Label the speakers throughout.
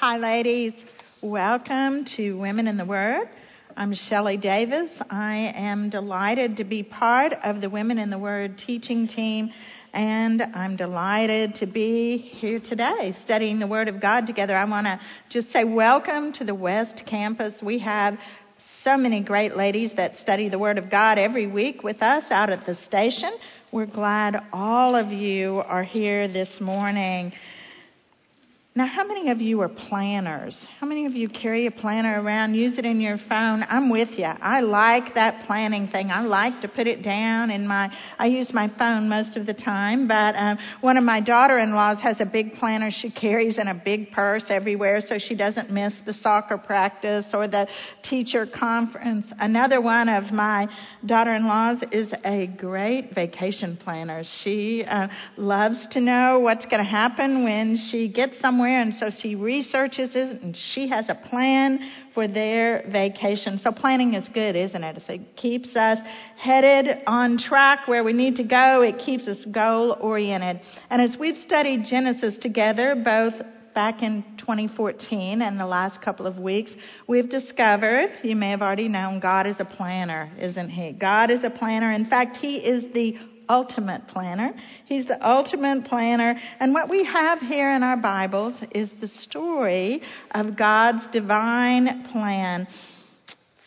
Speaker 1: Hi, ladies. Welcome to Women in the Word. I'm Shelley Davis. I am delighted to be part of the Women in the Word teaching team, and I'm delighted to be here today studying the Word of God together. I want to just say welcome to the West Campus. We have so many great ladies that study the Word of God every week with us out at the station. We're glad all of you are here this morning. Now, how many of you are planners? How many of you carry a planner around, use it in your phone? I'm with you. I like that planning thing. I like to put it down in my, I use my phone most of the time, but um, one of my daughter-in-laws has a big planner she carries in a big purse everywhere so she doesn't miss the soccer practice or the teacher conference. Another one of my daughter-in-laws is a great vacation planner. She uh, loves to know what's going to happen when she gets somewhere somewhere, and so she researches it, and she has a plan for their vacation. So planning is good, isn't it? It keeps us headed on track where we need to go. It keeps us goal oriented. And as we've studied Genesis together, both back in 2014 and the last couple of weeks, we've discovered, you may have already known, God is a planner, isn't He? God is a planner. In fact, He is the ultimate planner. He's the ultimate planner. And what we have here in our Bibles is the story of God's divine plan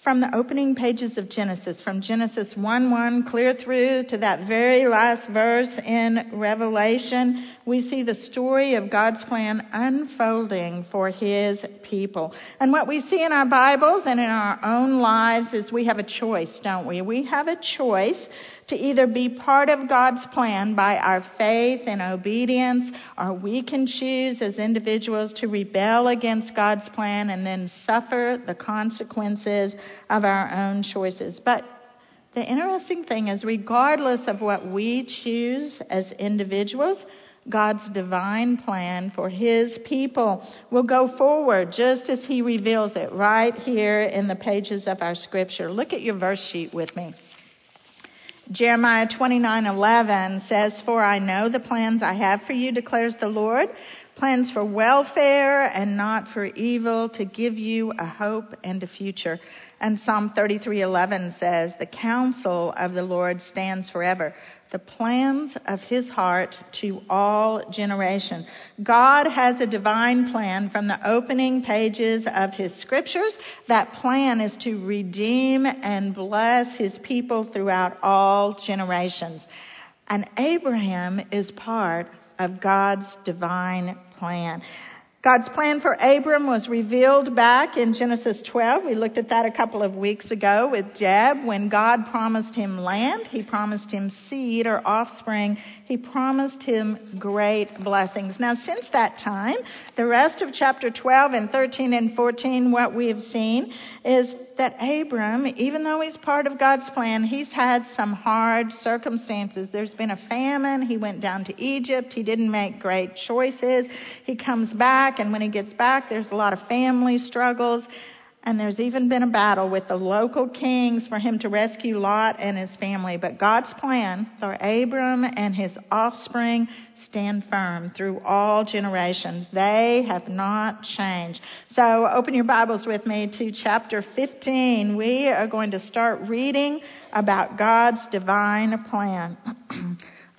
Speaker 1: from the opening pages of Genesis, from Genesis 1 1 clear through to that very last verse in Revelation, we see the story of God's plan unfolding for His people. And what we see in our Bibles and in our own lives is we have a choice, don't we? We have a choice to either be part of God's plan by our faith and obedience, or we can choose as individuals to rebel against God's plan and then suffer the consequences of our own choices. But the interesting thing is, regardless of what we choose as individuals, God's divine plan for His people will go forward just as He reveals it right here in the pages of our scripture. Look at your verse sheet with me. Jeremiah 29:11 says, "For I know the plans I have for you," declares the Lord, plans for welfare and not for evil, to give you a hope and a future. And Psalm 33:11 says, "The counsel of the Lord stands forever, the plans of his heart to all generations. God has a divine plan from the opening pages of his scriptures. That plan is to redeem and bless his people throughout all generations. And Abraham is part of God's divine plan. God's plan for Abram was revealed back in Genesis 12. We looked at that a couple of weeks ago with Jeb. When God promised him land, he promised him seed or offspring. He promised him great blessings. Now, since that time, the rest of chapter 12 and 13 and 14, what we have seen is that Abram, even though he's part of God's plan, he's had some hard circumstances. There's been a famine. He went down to Egypt. He didn't make great choices. He comes back, and when he gets back, there's a lot of family struggles. And there's even been a battle with the local kings for him to rescue Lot and his family. But God's plan for Abram and his offspring stand firm through all generations. They have not changed. So open your Bibles with me to chapter 15. We are going to start reading about God's divine plan.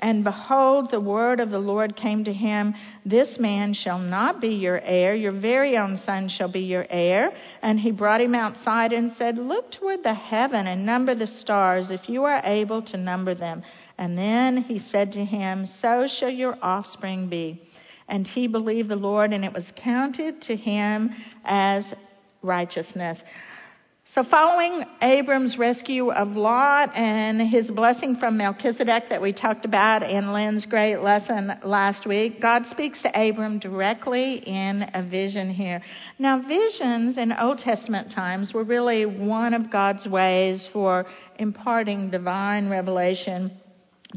Speaker 1: And behold, the word of the Lord came to him, This man shall not be your heir, your very own son shall be your heir. And he brought him outside and said, Look toward the heaven and number the stars, if you are able to number them. And then he said to him, So shall your offspring be. And he believed the Lord, and it was counted to him as righteousness. So, following Abram's rescue of Lot and his blessing from Melchizedek that we talked about in Lynn's great lesson last week, God speaks to Abram directly in a vision here. Now, visions in Old Testament times were really one of God's ways for imparting divine revelation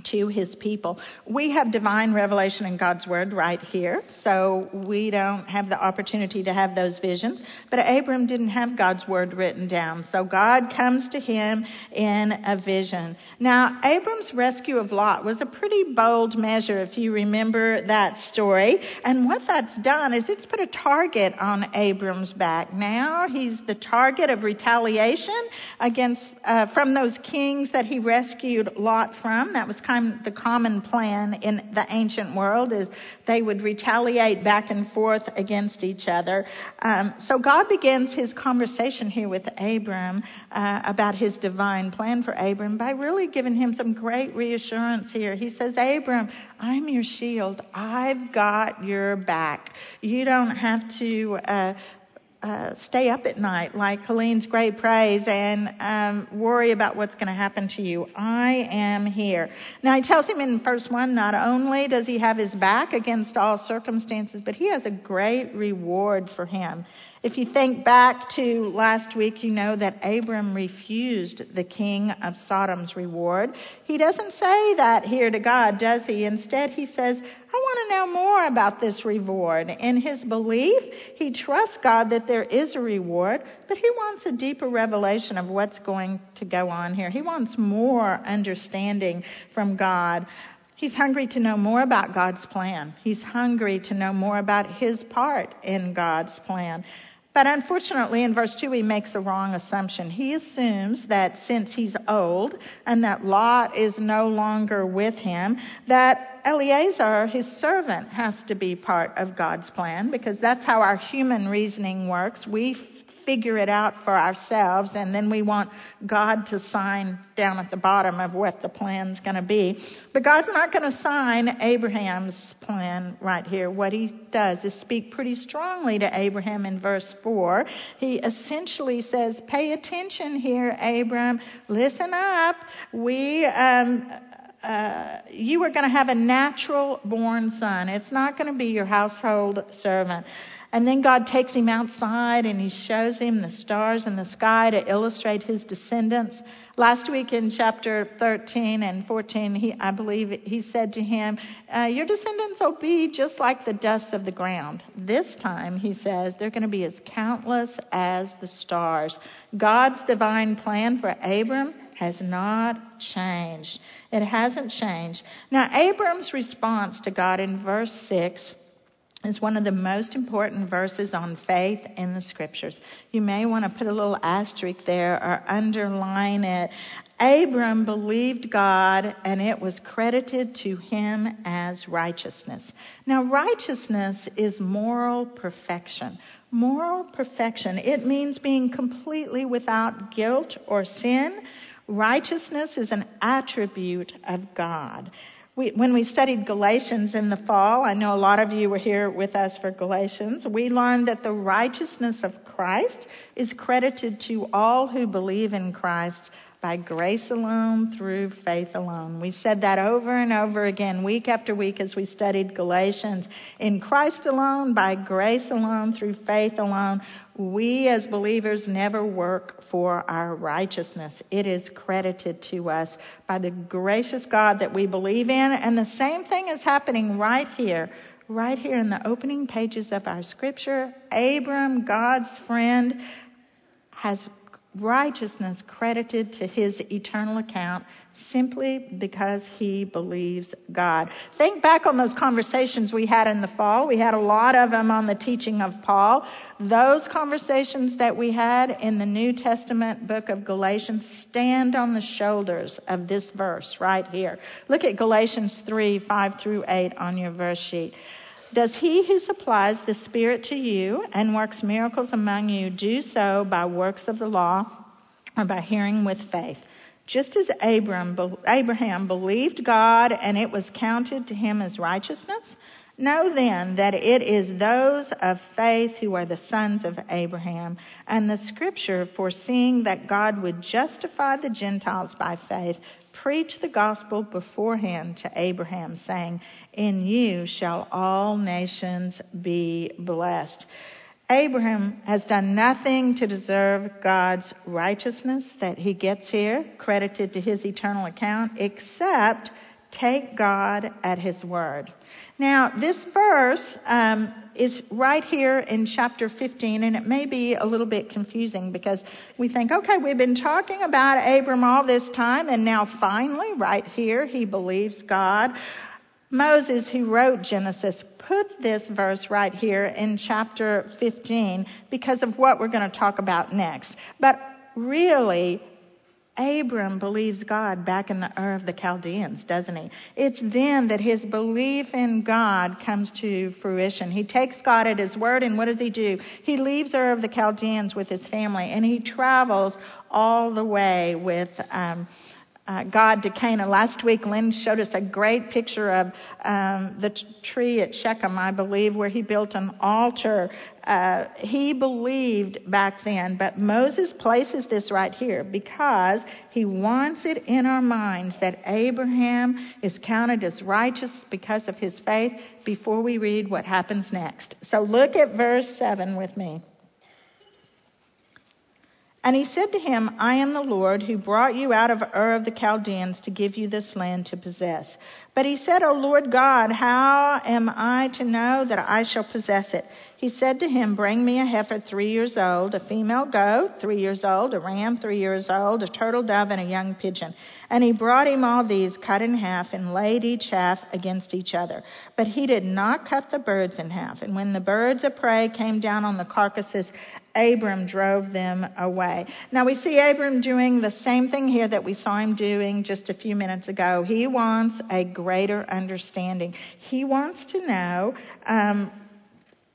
Speaker 1: to his people. We have divine revelation in God's word right here, so we don't have the opportunity to have those visions. But Abram didn't have God's word written down, so God comes to him in a vision. Now, Abram's rescue of Lot was a pretty bold measure if you remember that story. And what that's done is it's put a target on Abram's back. Now he's the target of retaliation against uh, from those kings that he rescued Lot from. That was kind the common plan in the ancient world is they would retaliate back and forth against each other. Um, so God begins his conversation here with Abram uh, about his divine plan for Abram by really giving him some great reassurance here. He says, Abram, I'm your shield. I've got your back. You don't have to uh, uh, stay up at night like Helene's great praise and um, worry about what's going to happen to you. I am here. Now he tells him in verse 1 not only does he have his back against all circumstances, but he has a great reward for him. If you think back to last week, you know that Abram refused the king of Sodom's reward. He doesn't say that here to God, does he? Instead, he says, I want to know more about this reward. In his belief, he trusts God that there is a reward, but he wants a deeper revelation of what's going to go on here. He wants more understanding from God. He's hungry to know more about God's plan. He's hungry to know more about his part in God's plan. But unfortunately, in verse 2, he makes a wrong assumption. He assumes that since he's old and that Lot is no longer with him, that Eliezer, his servant, has to be part of God's plan because that's how our human reasoning works. We figure it out for ourselves and then we want God to sign down at the bottom of what the plan's going to be. But God's not going to sign Abraham's plan right here. What he does is speak pretty strongly to Abraham in verse 4. He essentially says, pay attention here, Abram. Listen up. We, um, uh, you are going to have a natural born son. It's not going to be your household servant. And then God takes him outside and he shows him the stars in the sky to illustrate his descendants. Last week in chapter 13 and 14, he, I believe he said to him, uh, Your descendants will be just like the dust of the ground. This time, he says, they're going to be as countless as the stars. God's divine plan for Abram has not changed. It hasn't changed. Now, Abram's response to God in verse 6 is one of the most important verses on faith in the scriptures. You may want to put a little asterisk there or underline it. Abram believed God and it was credited to him as righteousness. Now righteousness is moral perfection. Moral perfection. It means being completely without guilt or sin. Righteousness is an attribute of God. We, when we studied Galatians in the fall, I know a lot of you were here with us for Galatians, we learned that the righteousness of Christ is credited to all who believe in Christ by grace alone, through faith alone. We said that over and over again, week after week, as we studied Galatians. In Christ alone, by grace alone, through faith alone, we as believers never work for our righteousness. It is credited to us by the gracious God that we believe in. And the same thing is happening right here right here in the opening pages of our scripture, Abram, God's friend, has righteousness credited to his eternal account simply because he believes God. Think back on those conversations we had in the fall. We had a lot of them on the teaching of Paul. Those conversations that we had in the New Testament book of Galatians stand on the shoulders of this verse right here. Look at Galatians 3, 5 through 8 on your verse sheet. Does he who supplies the Spirit to you and works miracles among you do so by works of the law or by hearing with faith? Just as Abraham, believed God and it was counted to him as righteousness, Know then that it is those of faith who are the sons of Abraham, and the scripture foreseeing that God would justify the Gentiles by faith, preached the gospel beforehand to Abraham, saying, In you shall all nations be blessed. Abraham has done nothing to deserve God's righteousness that he gets here, credited to his eternal account, except take God at his word. Now, this verse um, is right here in chapter 15, and it may be a little bit confusing because we think, okay, we've been talking about Abram all this time, and now finally, right here, he believes God. Moses, who wrote Genesis, put this verse right here in chapter 15 because of what we're going to talk about next. But really, Abram believes God back in the Ur of the Chaldeans, doesn't he? It's then that his belief in God comes to fruition. He takes God at his word, and what does he do? He leaves Ur of the Chaldeans with his family, and he travels all the way with um, uh, God to Canaan. Last week, Lynn showed us a great picture of um, the t- tree at Shechem, I believe, where he built an altar. Uh, he believed back then, but Moses places this right here because he wants it in our minds that Abraham is counted as righteous because of his faith before we read what happens next. So look at verse 7 with me. And he said to him, I am the Lord who brought you out of Ur of the Chaldeans to give you this land to possess. But he said, O Lord God, how am I to know that I shall possess it? He said to him, Bring me a heifer three years old, a female goat three years old, a ram three years old, a turtle dove, and a young pigeon. And he brought him all these cut in half and laid each half against each other. But he did not cut the birds in half. And when the birds of prey came down on the carcasses, Abram drove them away. Now we see Abram doing the same thing here that we saw him doing just a few minutes ago. He wants a greater understanding. He wants to know um,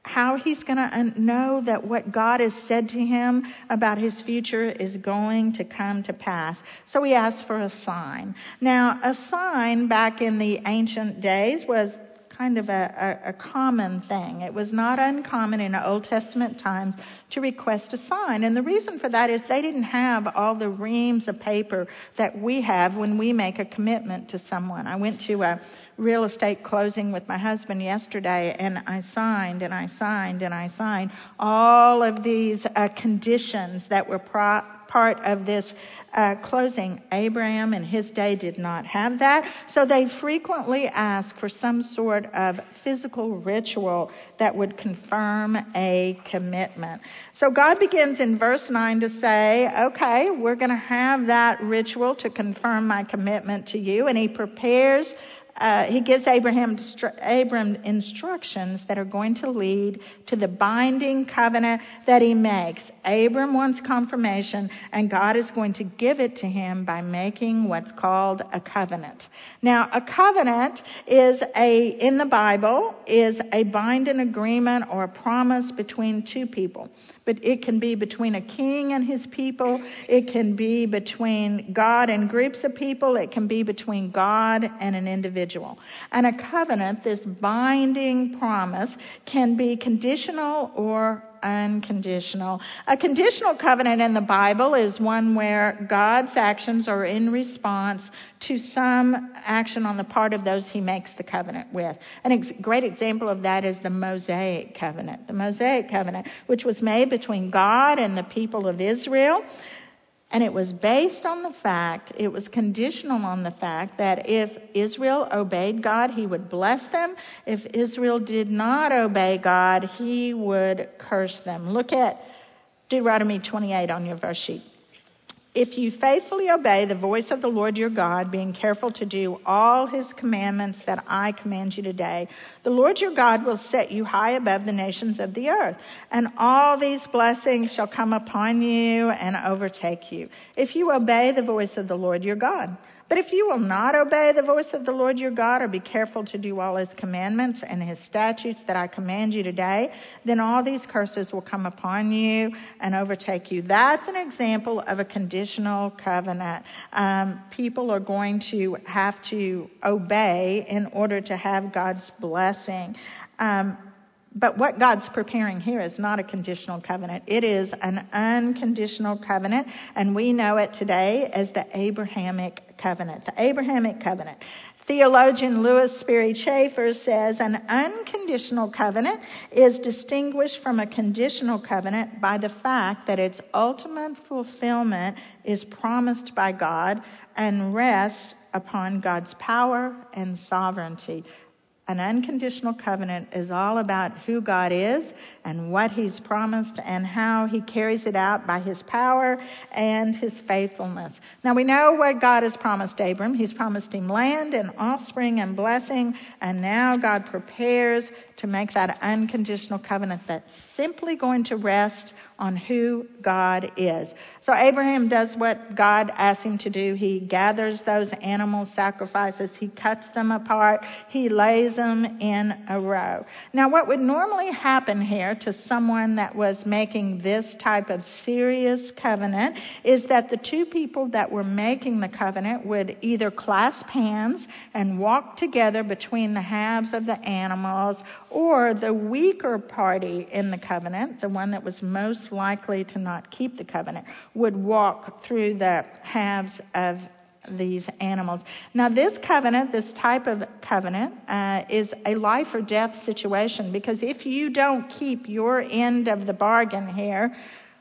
Speaker 1: how he's going to know that what God has said to him about his future is going to come to pass. So he asks for a sign. Now, a sign back in the ancient days was kind of a, a, a, common thing. It was not uncommon in Old Testament times to request a sign. And the reason for that is they didn't have all the reams of paper that we have when we make a commitment to someone. I went to a real estate closing with my husband yesterday and I signed and I signed and I signed all of these uh, conditions that were pro- part of this uh, closing. Abraham in his day did not have that, so they frequently ask for some sort of physical ritual that would confirm a commitment. So God begins in verse 9 to say, okay, we're going to have that ritual to confirm my commitment to you, and he prepares uh, he gives Abraham, Abram instructions that are going to lead to the binding covenant that he makes. Abram wants confirmation, and God is going to give it to him by making what's called a covenant. Now, a covenant is a, in the Bible, is a binding agreement or a promise between two people but it can be between a king and his people. It can be between God and groups of people. It can be between God and an individual. And a covenant, this binding promise, can be conditional or unconditional. A conditional covenant in the Bible is one where God's actions are in response to some action on the part of those he makes the covenant with. A ex- great example of that is the Mosaic covenant. The Mosaic covenant, which was made between God and the people of Israel. And it was based on the fact, it was conditional on the fact that if Israel obeyed God, he would bless them. If Israel did not obey God, he would curse them. Look at Deuteronomy 28 on your verse sheet. If you faithfully obey the voice of the Lord your God, being careful to do all his commandments that I command you today, the Lord your God will set you high above the nations of the earth. And all these blessings shall come upon you and overtake you if you obey the voice of the Lord your God. But if you will not obey the voice of the Lord your God or be careful to do all his commandments and his statutes that I command you today, then all these curses will come upon you and overtake you. That's an example of a conditional covenant. Um, people are going to have to obey in order to have God's blessing. Um, but what God's preparing here is not a conditional covenant. It is an unconditional covenant, and we know it today as the Abrahamic covenant. The Abrahamic covenant. Theologian Lewis Sperry Chafer says an unconditional covenant is distinguished from a conditional covenant by the fact that its ultimate fulfillment is promised by God and rests upon God's power and sovereignty. An unconditional covenant is all about who God is and what He's promised and how He carries it out by His power and His faithfulness. Now we know what God has promised Abram. He's promised him land and offspring and blessing, and now God prepares to make that unconditional covenant that's simply going to rest on who God is. So Abraham does what God asks him to do. He gathers those animal sacrifices. He cuts them apart. He lays them in a row. Now what would normally happen here to someone that was making this type of serious covenant is that the two people that were making the covenant would either clasp hands and walk together between the halves of the animals or the weaker party in the covenant, the one that was most likely to not keep the covenant, would walk through the halves of these animals. Now, this covenant, this type of covenant, uh, is a life or death situation because if you don't keep your end of the bargain here,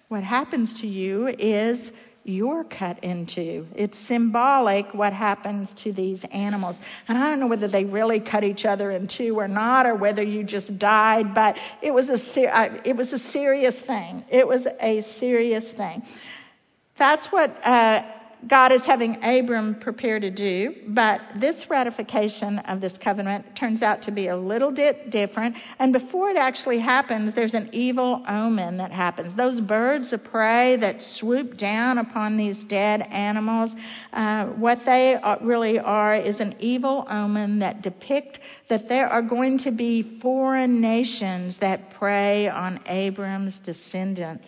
Speaker 1: what happens to you is you're cut into. It's symbolic what happens to these animals. And I don't know whether they really cut each other in two or not, or whether you just died, but it was a, ser- it was a serious thing. It was a serious thing. That's what uh, God is having Abram prepare to do, but this ratification of this covenant turns out to be a little bit different. And before it actually happens, there's an evil omen that happens. Those birds of prey that swoop down upon these dead animals, uh, what they really are is an evil omen that depict that there are going to be foreign nations that prey on Abram's descendants.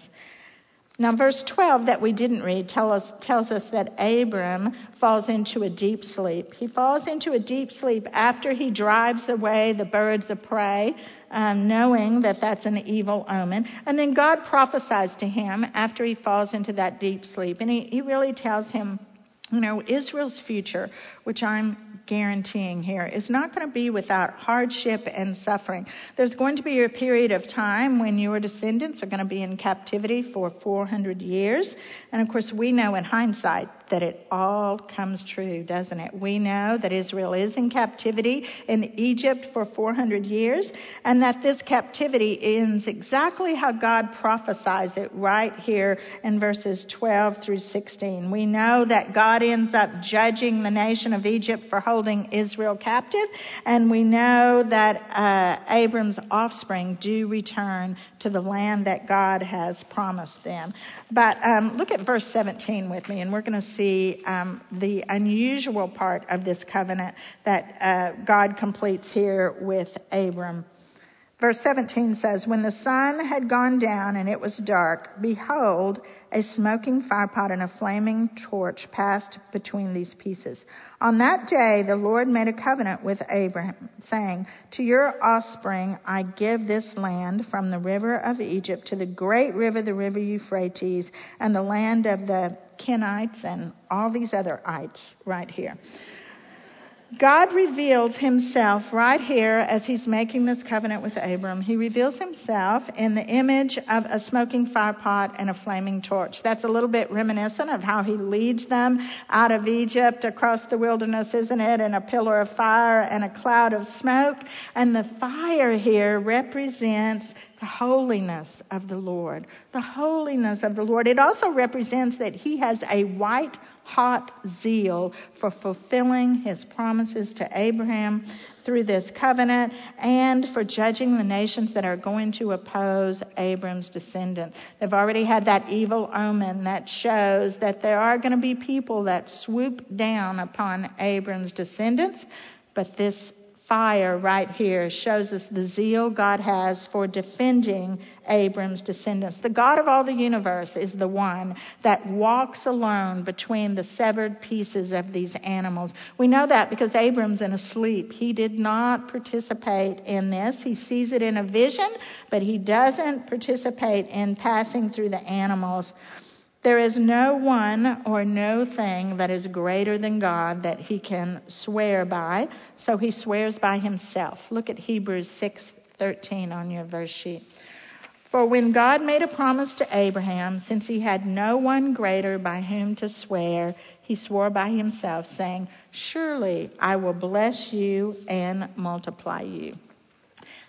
Speaker 1: Now, verse 12 that we didn't read tell us, tells us that Abram falls into a deep sleep. He falls into a deep sleep after he drives away the birds of prey, um, knowing that that's an evil omen. And then God prophesies to him after he falls into that deep sleep. And he, he really tells him, you know, Israel's future, which I'm guaranteeing here is not going to be without hardship and suffering. There's going to be a period of time when your descendants are going to be in captivity for 400 years. And of course, we know in hindsight that it all comes true, doesn't it? We know that Israel is in captivity in Egypt for 400 years and that this captivity ends exactly how God prophesies it right here in verses 12 through 16. We know that God ends up judging the nation of Egypt for holding Israel captive and we know that uh, Abram's offspring do return to the land that God has promised them. But um, look at verse 17 with me and we're going to see um, the unusual part of this covenant that uh, God completes here with Abram. Verse 17 says, When the sun had gone down and it was dark, behold, a smoking firepot and a flaming torch passed between these pieces. On that day, the Lord made a covenant with Abraham, saying, To your offspring I give this land from the river of Egypt to the great river, the river Euphrates, and the land of the Kenites and all these other ites right here. God reveals himself right here as he's making this covenant with Abram. He reveals himself in the image of a smoking firepot and a flaming torch. That's a little bit reminiscent of how he leads them out of Egypt across the wilderness, isn't it? And a pillar of fire and a cloud of smoke. And the fire here represents the holiness of the Lord. The holiness of the Lord. It also represents that he has a white hot zeal for fulfilling his promises to Abraham through this covenant and for judging the nations that are going to oppose Abram's descendant. They've already had that evil omen that shows that there are going to be people that swoop down upon Abram's descendants, but this fire right here shows us the zeal God has for defending Abram's descendants. The God of all the universe is the one that walks alone between the severed pieces of these animals. We know that because Abram's in a sleep. He did not participate in this. He sees it in a vision, but he doesn't participate in passing through the animals. There is no one or no thing that is greater than God that he can swear by, so he swears by himself. Look at Hebrews 6:13 on your verse sheet. For when God made a promise to Abraham, since he had no one greater by whom to swear, he swore by himself, saying, Surely I will bless you and multiply you.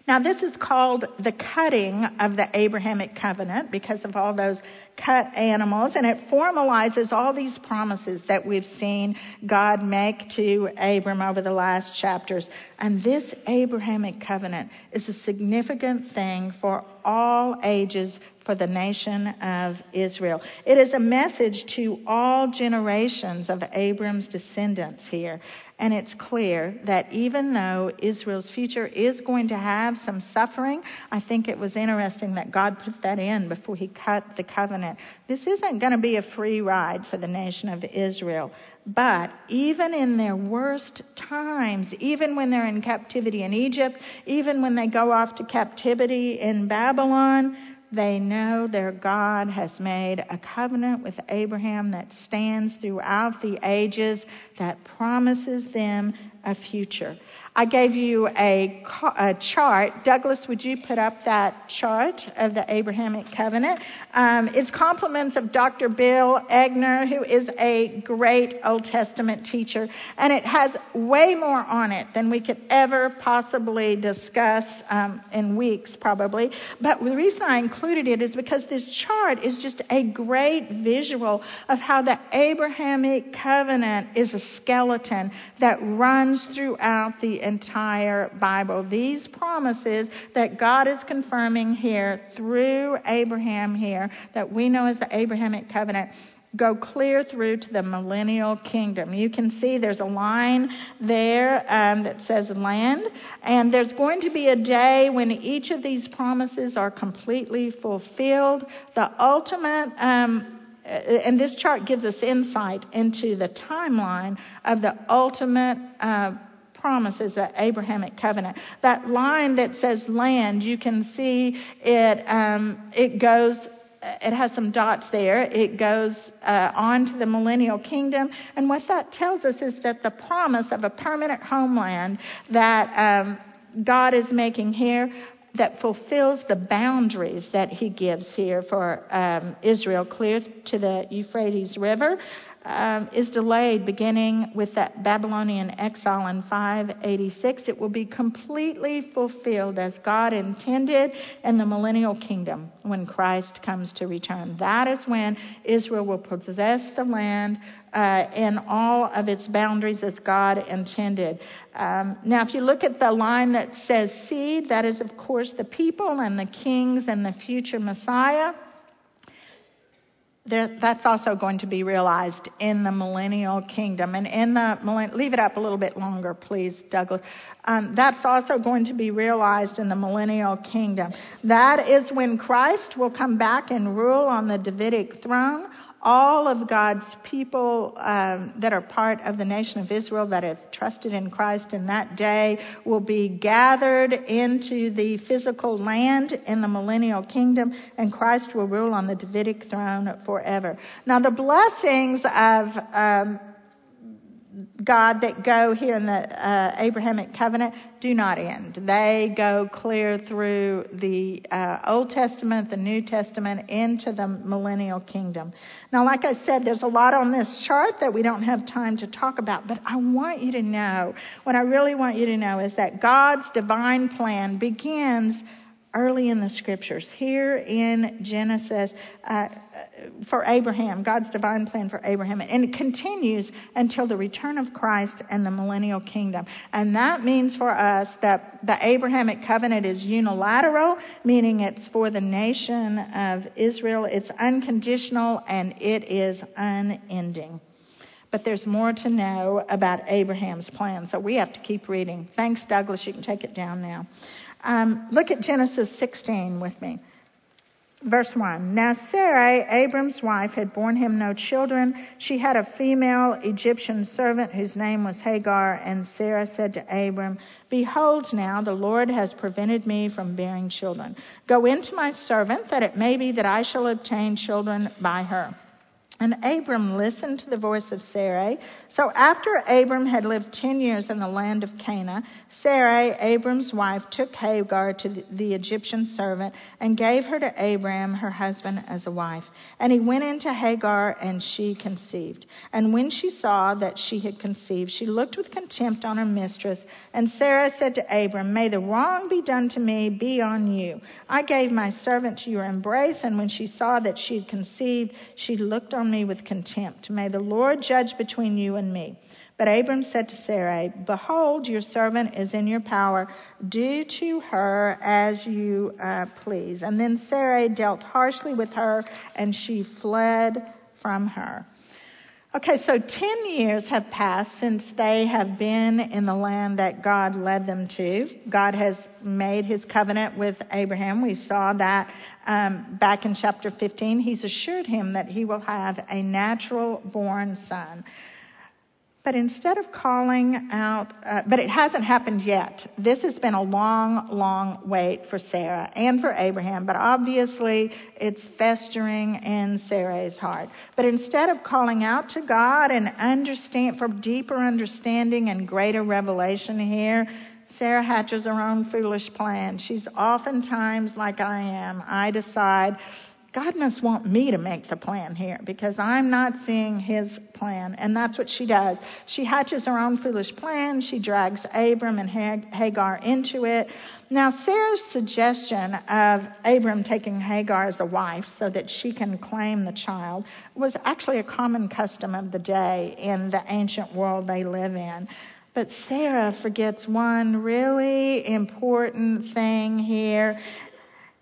Speaker 1: Now, this is called the cutting of the Abrahamic covenant because of all those cut animals, and it formalizes all these promises that we've seen God make to Abram over the last chapters. And this Abrahamic covenant is a significant thing for all ages for the nation of Israel. It is a message to all generations of Abram's descendants here. And it's clear that even though Israel's future is going to have some suffering, I think it was interesting that God put that in before he cut the covenant. This isn't going to be a free ride for the nation of Israel. But even in their worst times, even when they're in captivity in Egypt, even when they go off to captivity in Babylon, they know their God has made a covenant with Abraham that stands throughout the ages that promises them a future. I gave you a, a, chart. Douglas, would you put up that chart of the Abrahamic covenant? Um, it's compliments of Dr. Bill Egner, who is a great Old Testament teacher, and it has way more on it than we could ever possibly discuss um, in weeks, probably. But the reason I included it is because this chart is just a great visual of how the Abrahamic covenant is a skeleton that runs throughout the entire Bible. These promises that God is confirming here through Abraham here, that we know as the Abrahamic covenant, go clear through to the millennial kingdom. You can see there's a line there um, that says land, and there's going to be a day when each of these promises are completely fulfilled. The ultimate um, and this chart gives us insight into the timeline of the ultimate uh, promises, that Abrahamic covenant. That line that says land, you can see it, um, it goes it has some dots there. It goes uh, on to the millennial kingdom. And what that tells us is that the promise of a permanent homeland that um, God is making here that fulfills the boundaries that he gives here for um, Israel clear to the Euphrates River um, is delayed beginning with that Babylonian exile in 586. It will be completely fulfilled as God intended in the millennial kingdom when Christ comes to return. That is when Israel will possess the land uh, in all of its boundaries as God intended. Um, now, if you look at the line that says seed, that is, of course, the people and the kings and the future Messiah there, that's also going to be realized in the millennial kingdom. And in the, leave it up a little bit longer, please, Douglas. Um, that's also going to be realized in the millennial kingdom. That is when Christ will come back and rule on the Davidic throne all of God's people um, that are part of the nation of Israel that have trusted in Christ in that day will be gathered into the physical land in the millennial kingdom, and Christ will rule on the Davidic throne forever. Now, the blessings of um, God that go here in the uh, Abrahamic covenant do not end. They go clear through the uh, Old Testament, the New Testament, into the millennial kingdom. Now, like I said, there's a lot on this chart that we don't have time to talk about, but I want you to know, what I really want you to know is that God's divine plan begins early in the scriptures. Here in Genesis, uh, for Abraham, God's divine plan for Abraham, and it continues until the return of Christ and the millennial kingdom. And that means for us that the Abrahamic covenant is unilateral, meaning it's for the nation of Israel. It's unconditional and it is unending. But there's more to know about Abraham's plan, so we have to keep reading. Thanks, Douglas. You can take it down now. Um, look at Genesis 16 with me. Verse 1. Now Sarai, Abram's wife, had borne him no children. She had a female Egyptian servant whose name was Hagar, and Sarah said to Abram, Behold now, the Lord has prevented me from bearing children. Go into my servant, that it may be that I shall obtain children by her. And Abram listened to the voice of Sarai. So after Abram had lived ten years in the land of Canaan, Sarai, Abram's wife, took Hagar to the Egyptian servant and gave her to Abram, her husband, as a wife. And he went into Hagar and she conceived. And when she saw that she had conceived, she looked with contempt on her mistress. And Sarah said to Abram, May the wrong be done to me be on you. I gave my servant to your embrace, and when she saw that she had conceived, she looked on me with contempt. May the Lord judge between you and me. But Abram said to Sarai, Behold, your servant is in your power. Do to her as you uh, please. And then Sarai dealt harshly with her, and she fled from her. Okay, so 10 years have passed since they have been in the land that God led them to. God has made his covenant with Abraham. We saw that um, back in chapter 15. He's assured him that he will have a natural born son. But instead of calling out, uh, but it hasn't happened yet. This has been a long, long wait for Sarah and for Abraham, but obviously it's festering in Sarah's heart. But instead of calling out to God and understand, for deeper understanding and greater revelation here, Sarah hatches her own foolish plan. She's oftentimes like I am. I decide, God must want me to make the plan here because I'm not seeing his plan. And that's what she does. She hatches her own foolish plan. She drags Abram and Hagar into it. Now, Sarah's suggestion of Abram taking Hagar as a wife so that she can claim the child was actually a common custom of the day in the ancient world they live in. But Sarah forgets one really important thing here.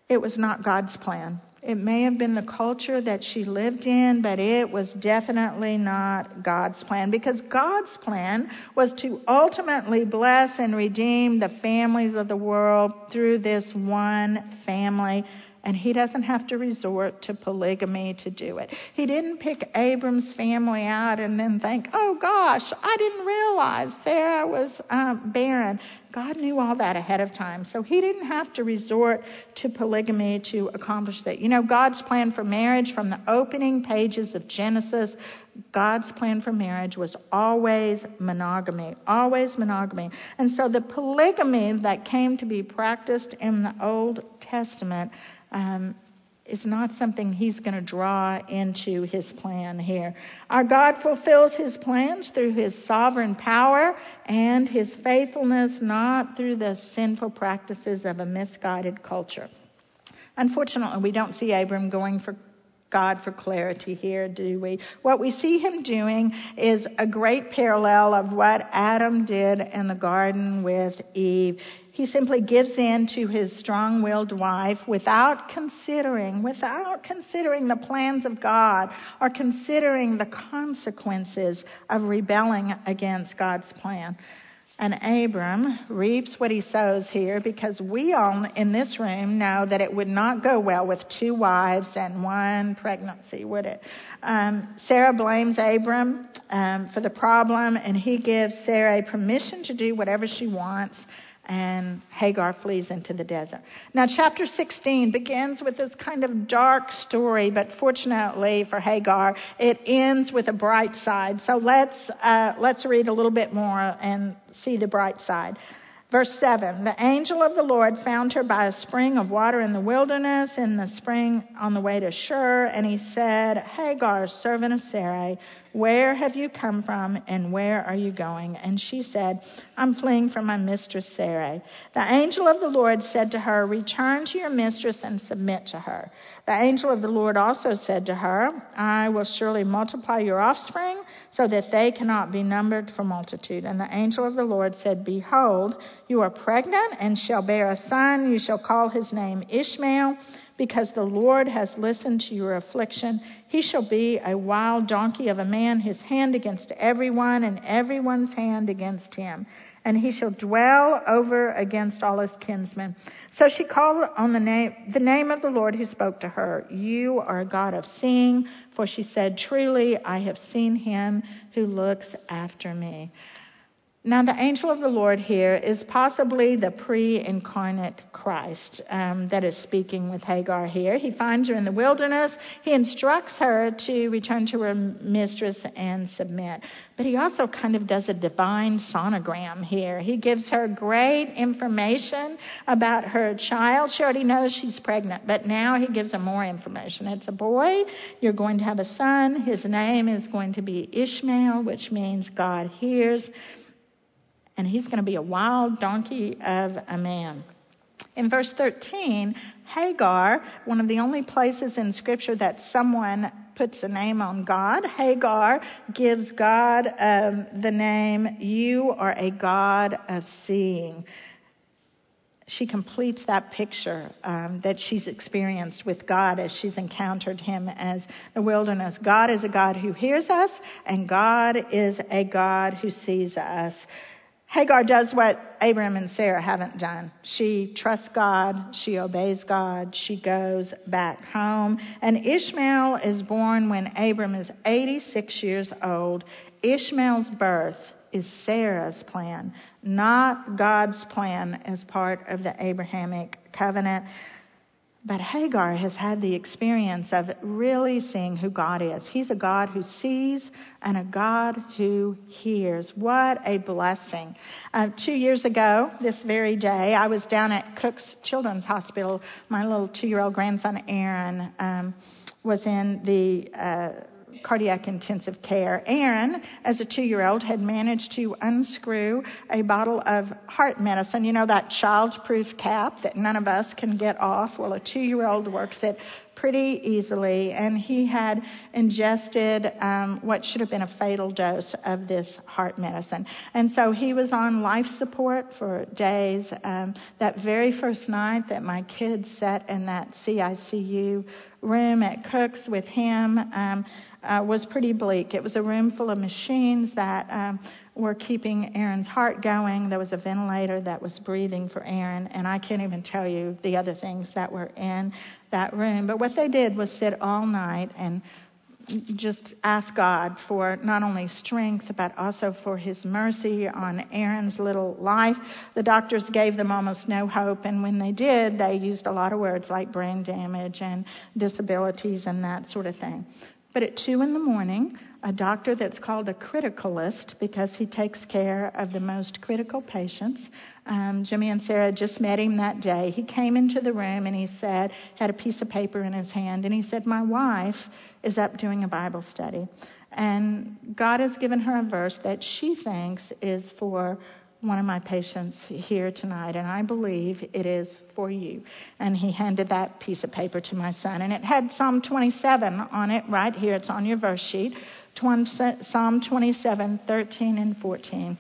Speaker 1: It was not God's plan. It may have been the culture that she lived in, but it was definitely not God's plan because God's plan was to ultimately bless and redeem the families of the world through this one family and he doesn't have to resort to polygamy to do it. He didn't pick Abram's family out and then think, oh gosh, I didn't realize Sarah was um, barren. God knew all that ahead of time. So he didn't have to resort to polygamy to accomplish that. You know, God's plan for marriage from the opening pages of Genesis, God's plan for marriage was always monogamy, always monogamy. And so the polygamy that came to be practiced in the Old Testament um, is not something he's going to draw into his plan here. Our God fulfills his plans through his sovereign power and his faithfulness, not through the sinful practices of a misguided culture. Unfortunately, we don't see Abram going for God for clarity here, do we? What we see him doing is a great parallel of what Adam did in the garden with Eve. He simply gives in to his strong-willed wife without considering, without considering the plans of God or considering the consequences of rebelling against God's plan. And Abram reaps what he sows here because we all in this room know that it would not go well with two wives and one pregnancy, would it? Um, Sarah blames Abram um, for the problem, and he gives Sarah permission to do whatever she wants and Hagar flees into the desert. Now, chapter 16 begins with this kind of dark story, but fortunately for Hagar, it ends with a bright side. So let's uh, let's read a little bit more and see the bright side. Verse 7 The angel of the Lord found her by a spring of water in the wilderness, in the spring on the way to Shur, and he said, Hagar, servant of Sarai, where have you come from and where are you going? And she said, I'm fleeing from my mistress Sarai. The angel of the Lord said to her, Return to your mistress and submit to her. The angel of the Lord also said to her, I will surely multiply your offspring so that they cannot be numbered for multitude. And the angel of the Lord said, Behold, you are pregnant and shall bear a son. You shall call his name Ishmael because the Lord has listened to your affliction. He shall be a wild donkey of a man, his hand against everyone, and everyone's hand against him. And he shall dwell over against all his kinsmen. So she called on the name, the name of the Lord who spoke to her. You are a God of seeing, for she said, Truly, I have seen him who looks after me. Now, the angel of the Lord here is possibly the pre incarnate Christ um, that is speaking with Hagar here. He finds her in the wilderness. He instructs her to return to her mistress and submit. But he also kind of does a divine sonogram here. He gives her great information about her child. She already knows she's pregnant, but now he gives her more information. It's a boy. You're going to have a son. His name is going to be Ishmael, which means God hears and he's going to be a wild donkey of a man. In verse 13, Hagar, one of the only places in Scripture that someone puts a name on God, Hagar gives God um, the name, You are a God of seeing. She completes that picture um, that she's experienced with God as she's encountered Him as the wilderness. God is a God who hears us, and God is a God who sees us. Hagar does what Abraham and Sarah haven't done. She trusts God, she obeys God, she goes back home. And Ishmael is born when Abram is 86 years old. Ishmael's birth is Sarah's plan, not God's plan as part of the Abrahamic covenant. But Hagar has had the experience of really seeing who God is. He's a God who sees and a God who hears. What a blessing. Uh, two years ago, this very day, I was down at Cook's Children's Hospital. My little two year old grandson, Aaron, um, was in the uh, cardiac intensive care. Aaron, as a two year old, had managed to unscrew a bottle of heart medicine. You know, that child proof cap that none of us can get off? Well, a two year old works it pretty easily, and he had ingested um, what should have been a fatal dose of this heart medicine. And so he was on life support for days. Um, that very first night that my kids sat in that CICU room at Cook's with him, um, uh, was pretty bleak. It was a room full of machines that um, were keeping Aaron's heart going. There was a ventilator that was breathing for Aaron, and I can't even tell you the other things that were in that room. But what they did was sit all night and just ask God for not only strength, but also for His mercy on Aaron's little life. The doctors gave them almost no hope, and when they did, they used a lot of words like brain damage and disabilities and that sort of thing. But at 2 in the morning, a doctor that's called a criticalist because he takes care of the most critical patients. Um, Jimmy and Sarah just met him that day. He came into the room and he said, had a piece of paper in his hand, and he said, My wife is up doing a Bible study. And God has given her a verse that she thinks is for one of my patients here tonight, and I believe it is for you. And he handed that piece of paper to my son, and it had Psalm 27 on it right here. It's on your verse sheet. Psalm 27, 13 and 14.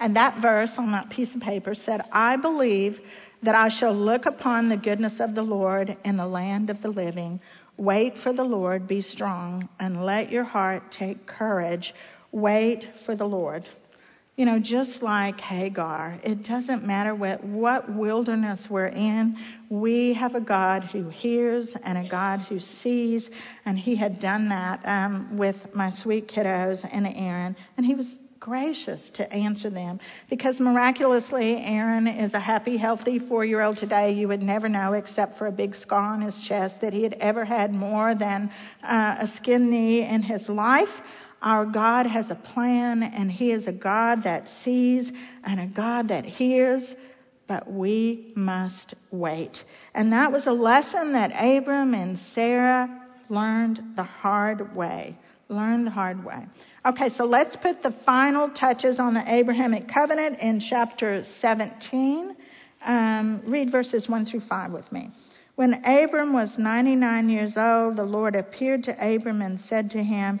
Speaker 1: And that verse on that piece of paper said, I believe that I shall look upon the goodness of the Lord in the land of the living. Wait for the Lord, be strong, and let your heart take courage. Wait for the Lord. You know, just like Hagar, it doesn't matter what, what wilderness we're in, we have a God who hears and a God who sees, and He had done that um, with my sweet kiddos and Aaron, and He was gracious to answer them because miraculously Aaron is a happy, healthy four year old today. You would never know, except for a big scar on his chest, that he had ever had more than uh, a skin knee in his life. Our God has a plan and He is a God that sees and a God that hears, but we must wait. And that was a lesson that Abram and Sarah learned the hard way. Learned the hard way. Okay, so let's put the final touches on the Abrahamic covenant in chapter 17. Um, read verses 1 through 5 with me. When Abram was 99 years old, the Lord appeared to Abram and said to him,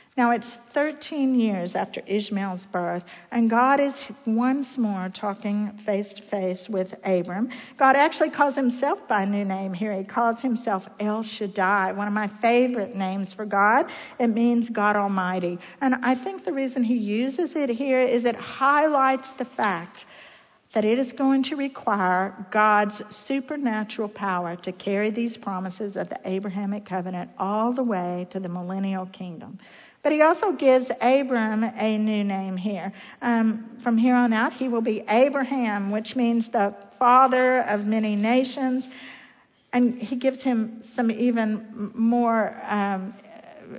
Speaker 1: Now it's 13 years after Ishmael's birth, and God is once more talking face to face with Abram. God actually calls himself by a new name here. He calls himself El Shaddai, one of my favorite names for God. It means God Almighty. And I think the reason he uses it here is it highlights the fact that it is going to require God's supernatural power to carry these promises of the Abrahamic covenant all the way to the millennial kingdom. But he also gives Abram a new name here. Um, from here on out, he will be Abraham, which means the father of many nations. And he gives him some even more um,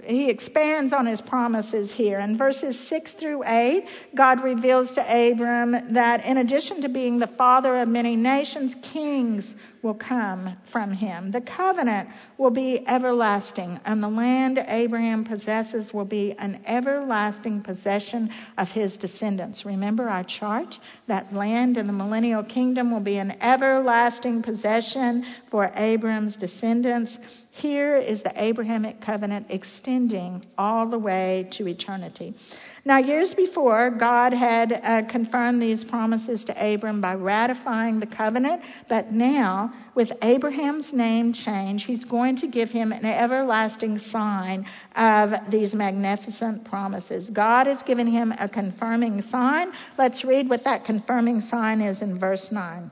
Speaker 1: he expands on his promises here. In verses 6 through 8, God reveals to Abram that in addition to being the father of many nations, kings will come from him. The covenant will be everlasting, and the land Abraham possesses will be an everlasting possession of his descendants. Remember our chart? That land in the millennial kingdom will be an everlasting possession for Abram's descendants. Here is the Abrahamic covenant extending all the way to eternity. Now, years before, God had uh, confirmed these promises to Abram by ratifying the covenant, but now, with Abraham's name change, he's going to give him an everlasting sign of these magnificent promises. God has given him a confirming sign. Let's read what that confirming sign is in verse 9.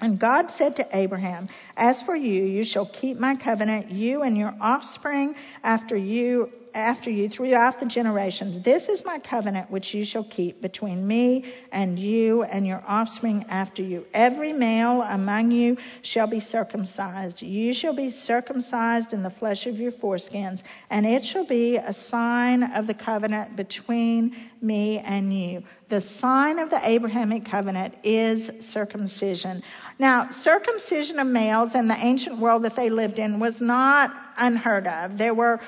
Speaker 1: And God said to Abraham, As for you, you shall keep my covenant, you and your offspring after you after you throughout the generations. This is my covenant which you shall keep between me and you and your offspring after you. Every male among you shall be circumcised. You shall be circumcised in the flesh of your foreskins, and it shall be a sign of the covenant between me and you. The sign of the Abrahamic covenant is circumcision. Now, circumcision of males in the ancient world that they lived in was not unheard of. There were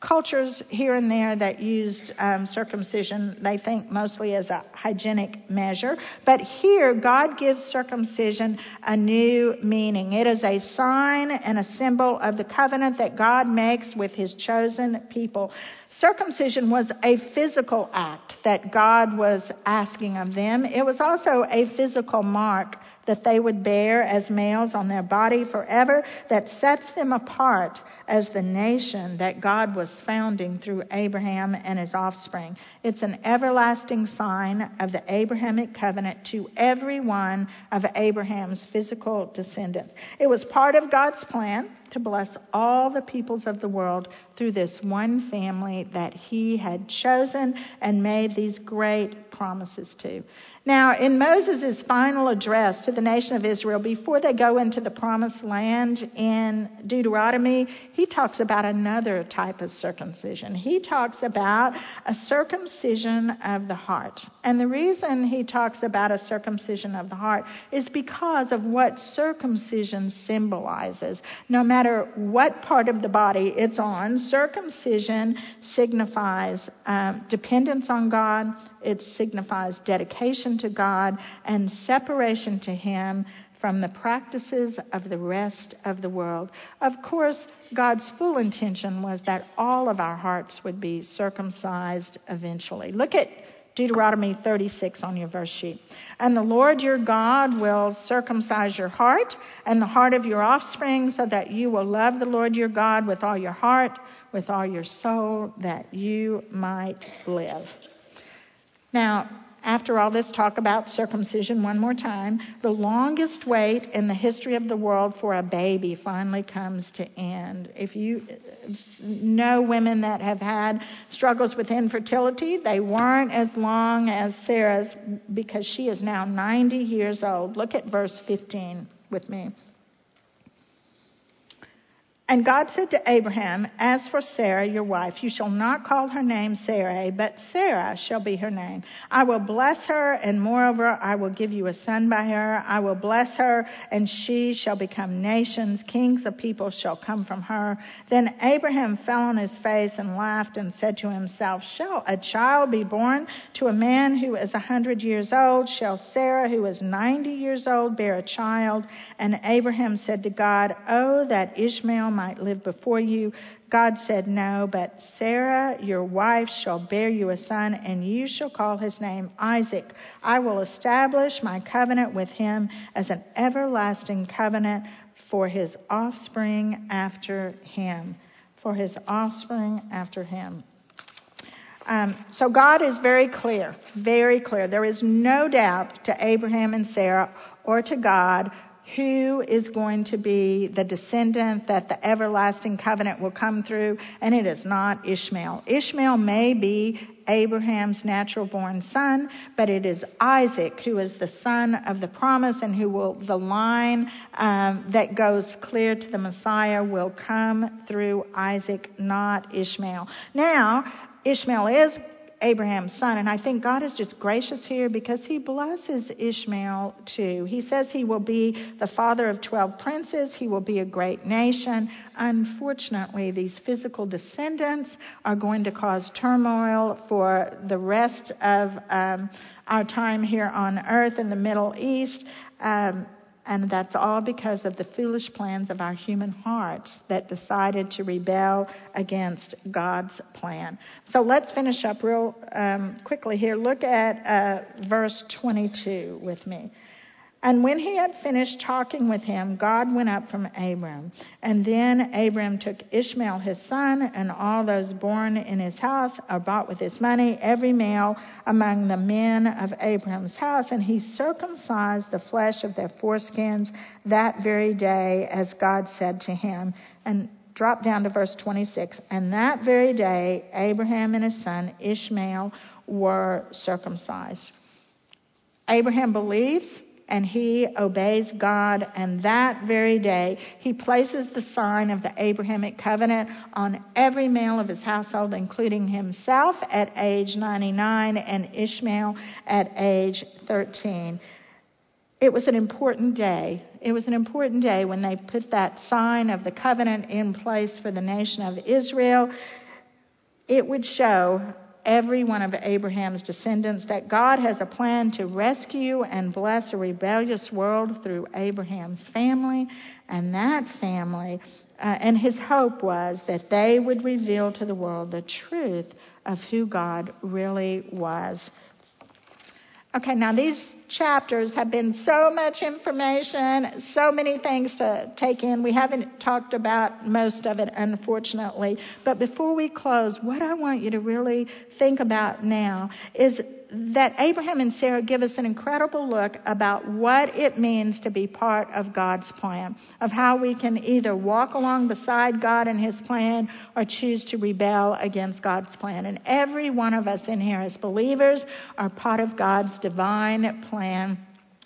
Speaker 1: cultures here and there that used um, circumcision, they think mostly as a hygienic measure. But here, God gives circumcision a new meaning. It is a sign and a symbol of the covenant that God makes with his chosen people. Circumcision was a physical act that God was asking of them. It was also a physical mark that they would bear as males on their body forever that sets them apart as the nation that God was founding through Abraham and his offspring. It's an everlasting sign of the Abrahamic covenant to every one of Abraham's physical descendants. It was part of God's plan to bless all the peoples of the world through this one family that he had chosen and made these great promises to. Now, in Moses' final address to the nation of Israel before they go into the promised land in Deuteronomy, he talks about another type of circumcision. He talks about a circumcision of the heart. And the reason he talks about a circumcision of the heart is because of what circumcision symbolizes. No matter what part of the body it's on, circumcision signifies um, dependence on God, it signifies dedication to God and separation to Him from the practices of the rest of the world. Of course, God's full intention was that all of our hearts would be circumcised eventually. Look at Deuteronomy 36 on your verse sheet. And the Lord your God will circumcise your heart and the heart of your offspring so that you will love the Lord your God with all your heart, with all your soul, that you might live. Now, after all this talk about circumcision one more time, the longest wait in the history of the world for a baby finally comes to end. If you know women that have had struggles with infertility, they weren't as long as Sarah's because she is now 90 years old. Look at verse 15 with me. And God said to Abraham, As for Sarah, your wife, you shall not call her name Sarai, but Sarah shall be her name. I will bless her, and moreover, I will give you a son by her. I will bless her, and she shall become nations. Kings of people shall come from her. Then Abraham fell on his face and laughed and said to himself, Shall a child be born to a man who is a hundred years old? Shall Sarah, who is ninety years old, bear a child? And Abraham said to God, Oh, that Ishmael might live before you. God said, No, but Sarah, your wife, shall bear you a son, and you shall call his name Isaac. I will establish my covenant with him as an everlasting covenant for his offspring after him. For his offspring after him. Um, so God is very clear, very clear. There is no doubt to Abraham and Sarah or to God who is going to be the descendant that the everlasting covenant will come through, and it is not Ishmael. Ishmael may be Abraham's natural born son, but it is Isaac who is the son of the promise and who will, the line um, that goes clear to the Messiah will come through Isaac, not Ishmael. Now, Ishmael is Abraham's son. And I think God is just gracious here because he blesses Ishmael too. He says he will be the father of 12 princes. He will be a great nation. Unfortunately, these physical descendants are going to cause turmoil for the rest of um, our time here on earth in the Middle East. Um, and that's all because of the foolish plans of our human hearts that decided to rebel against God's plan. So let's finish up real um, quickly here. Look at uh, verse 22 with me. And when he had finished talking with him, God went up from Abram. And then Abram took Ishmael his son and all those born in his house or bought with his money, every male among the men of Abram's house, and he circumcised the flesh of their foreskins that very day, as God said to him. And drop down to verse 26. And that very day, Abraham and his son Ishmael were circumcised. Abraham believes and he obeys God. And that very day, he places the sign of the Abrahamic covenant on every male of his household, including himself at age 99 and Ishmael at age 13. It was an important day. It was an important day when they put that sign of the covenant in place for the nation of Israel. It would show every one of Abraham's descendants, that God has a plan to rescue and bless a rebellious world through Abraham's family, and that family, uh, and his hope was that they would reveal to the world the truth of who God really was. Okay, now these chapters have been so much information, so many things to take in. We haven't talked about most of it, unfortunately. But before we close, what I want you to really think about now is that Abraham and Sarah give us an incredible look about what it means to be part of God's plan, of how we can either walk along beside God and His plan or choose to rebel against God's plan. And every one of us in here as believers are part of God's divine plan.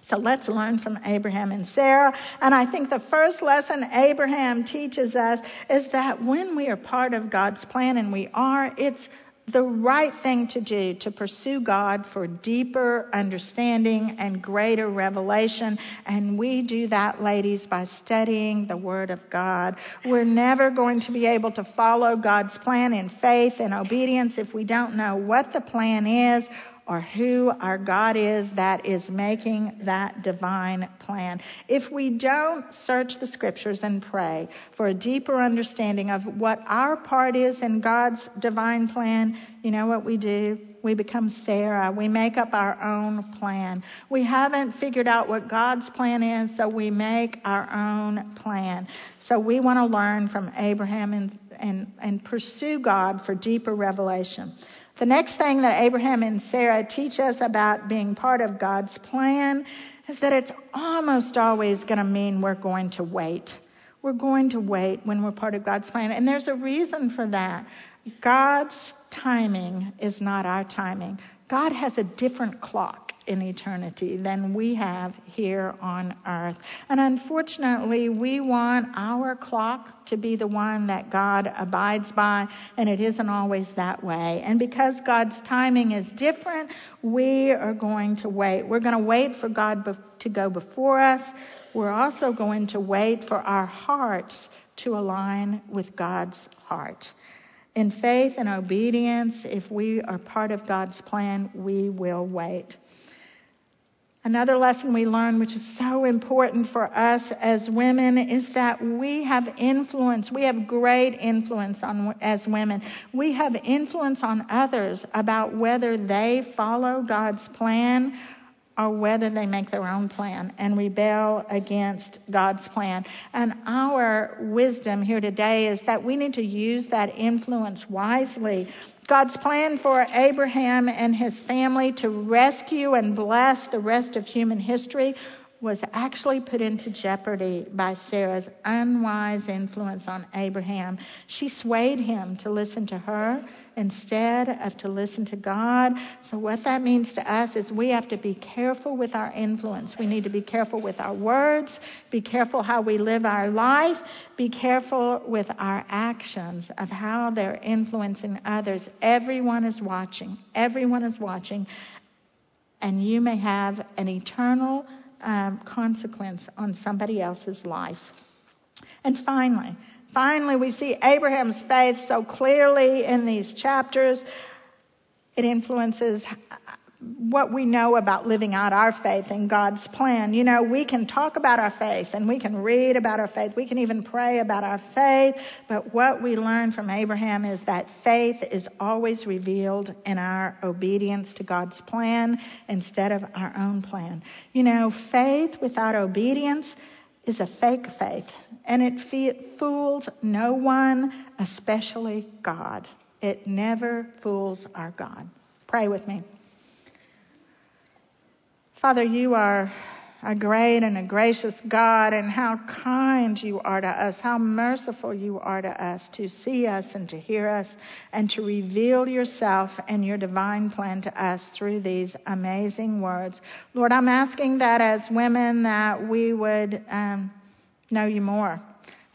Speaker 1: So let's learn from Abraham and Sarah. And I think the first lesson Abraham teaches us is that when we are part of God's plan, and we are, it's the right thing to do to pursue God for deeper understanding and greater revelation. And we do that, ladies, by studying the Word of God. We're never going to be able to follow God's plan in faith and obedience if we don't know what the plan is or who our God is that is making that divine plan. If we don't search the scriptures and pray for a deeper understanding of what our part is in God's divine plan, you know what we do? We become Sarah. We make up our own plan. We haven't figured out what God's plan is, so we make our own plan. So we want to learn from Abraham and, and, and pursue God for deeper revelation. The next thing that Abraham and Sarah teach us about being part of God's plan is that it's almost always going to mean we're going to wait. We're going to wait when we're part of God's plan. And there's a reason for that. God's timing is not our timing. God has a different clock in eternity than we have here on earth. And unfortunately, we want our clock to be the one that God abides by, and it isn't always that way. And because God's timing is different, we are going to wait. We're going to wait for God to go before us. We're also going to wait for our hearts to align with God's heart. In faith and obedience, if we are part of God's plan, we will wait. Another lesson we learn, which is so important for us as women, is that we have influence. We have great influence on, as women. We have influence on others about whether they follow God's plan or whether they make their own plan and rebel against God's plan. And our wisdom here today is that we need to use that influence wisely God's plan for Abraham and his family to rescue and bless the rest of human history was actually put into jeopardy by Sarah's unwise influence on Abraham. She swayed him to listen to her instead of to listen to God. So, what that means to us is we have to be careful with our influence. We need to be careful with our words, be careful how we live our life, be careful with our actions of how they're influencing others. Everyone is watching. Everyone is watching. And you may have an eternal um, consequence on somebody else's life. And finally, finally, we see Abraham's faith so clearly in these chapters. It influences what we know about living out our faith in God's plan. You know, we can talk about our faith and we can read about our faith. We can even pray about our faith. But what we learn from Abraham is that faith is always revealed in our obedience to God's plan instead of our own plan. You know, faith without obedience is a fake faith and it fools no one, especially God. It never fools our God. Pray with me. Father, you are a great and a gracious God, and how kind you are to us, how merciful you are to us to see us and to hear us and to reveal yourself and your divine plan to us through these amazing words. Lord, I'm asking that as women that we would um, know you more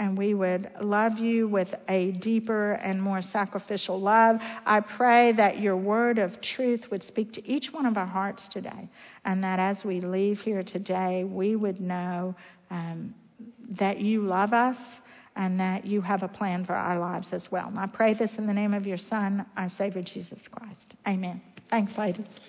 Speaker 1: and we would love you with a deeper and more sacrificial love. I pray that your word of truth would speak to each one of our hearts today, and that as we leave here today, we would know um, that you love us and that you have a plan for our lives as well. And I pray this in the name of your Son, our Savior Jesus Christ. Amen. Thanks, ladies.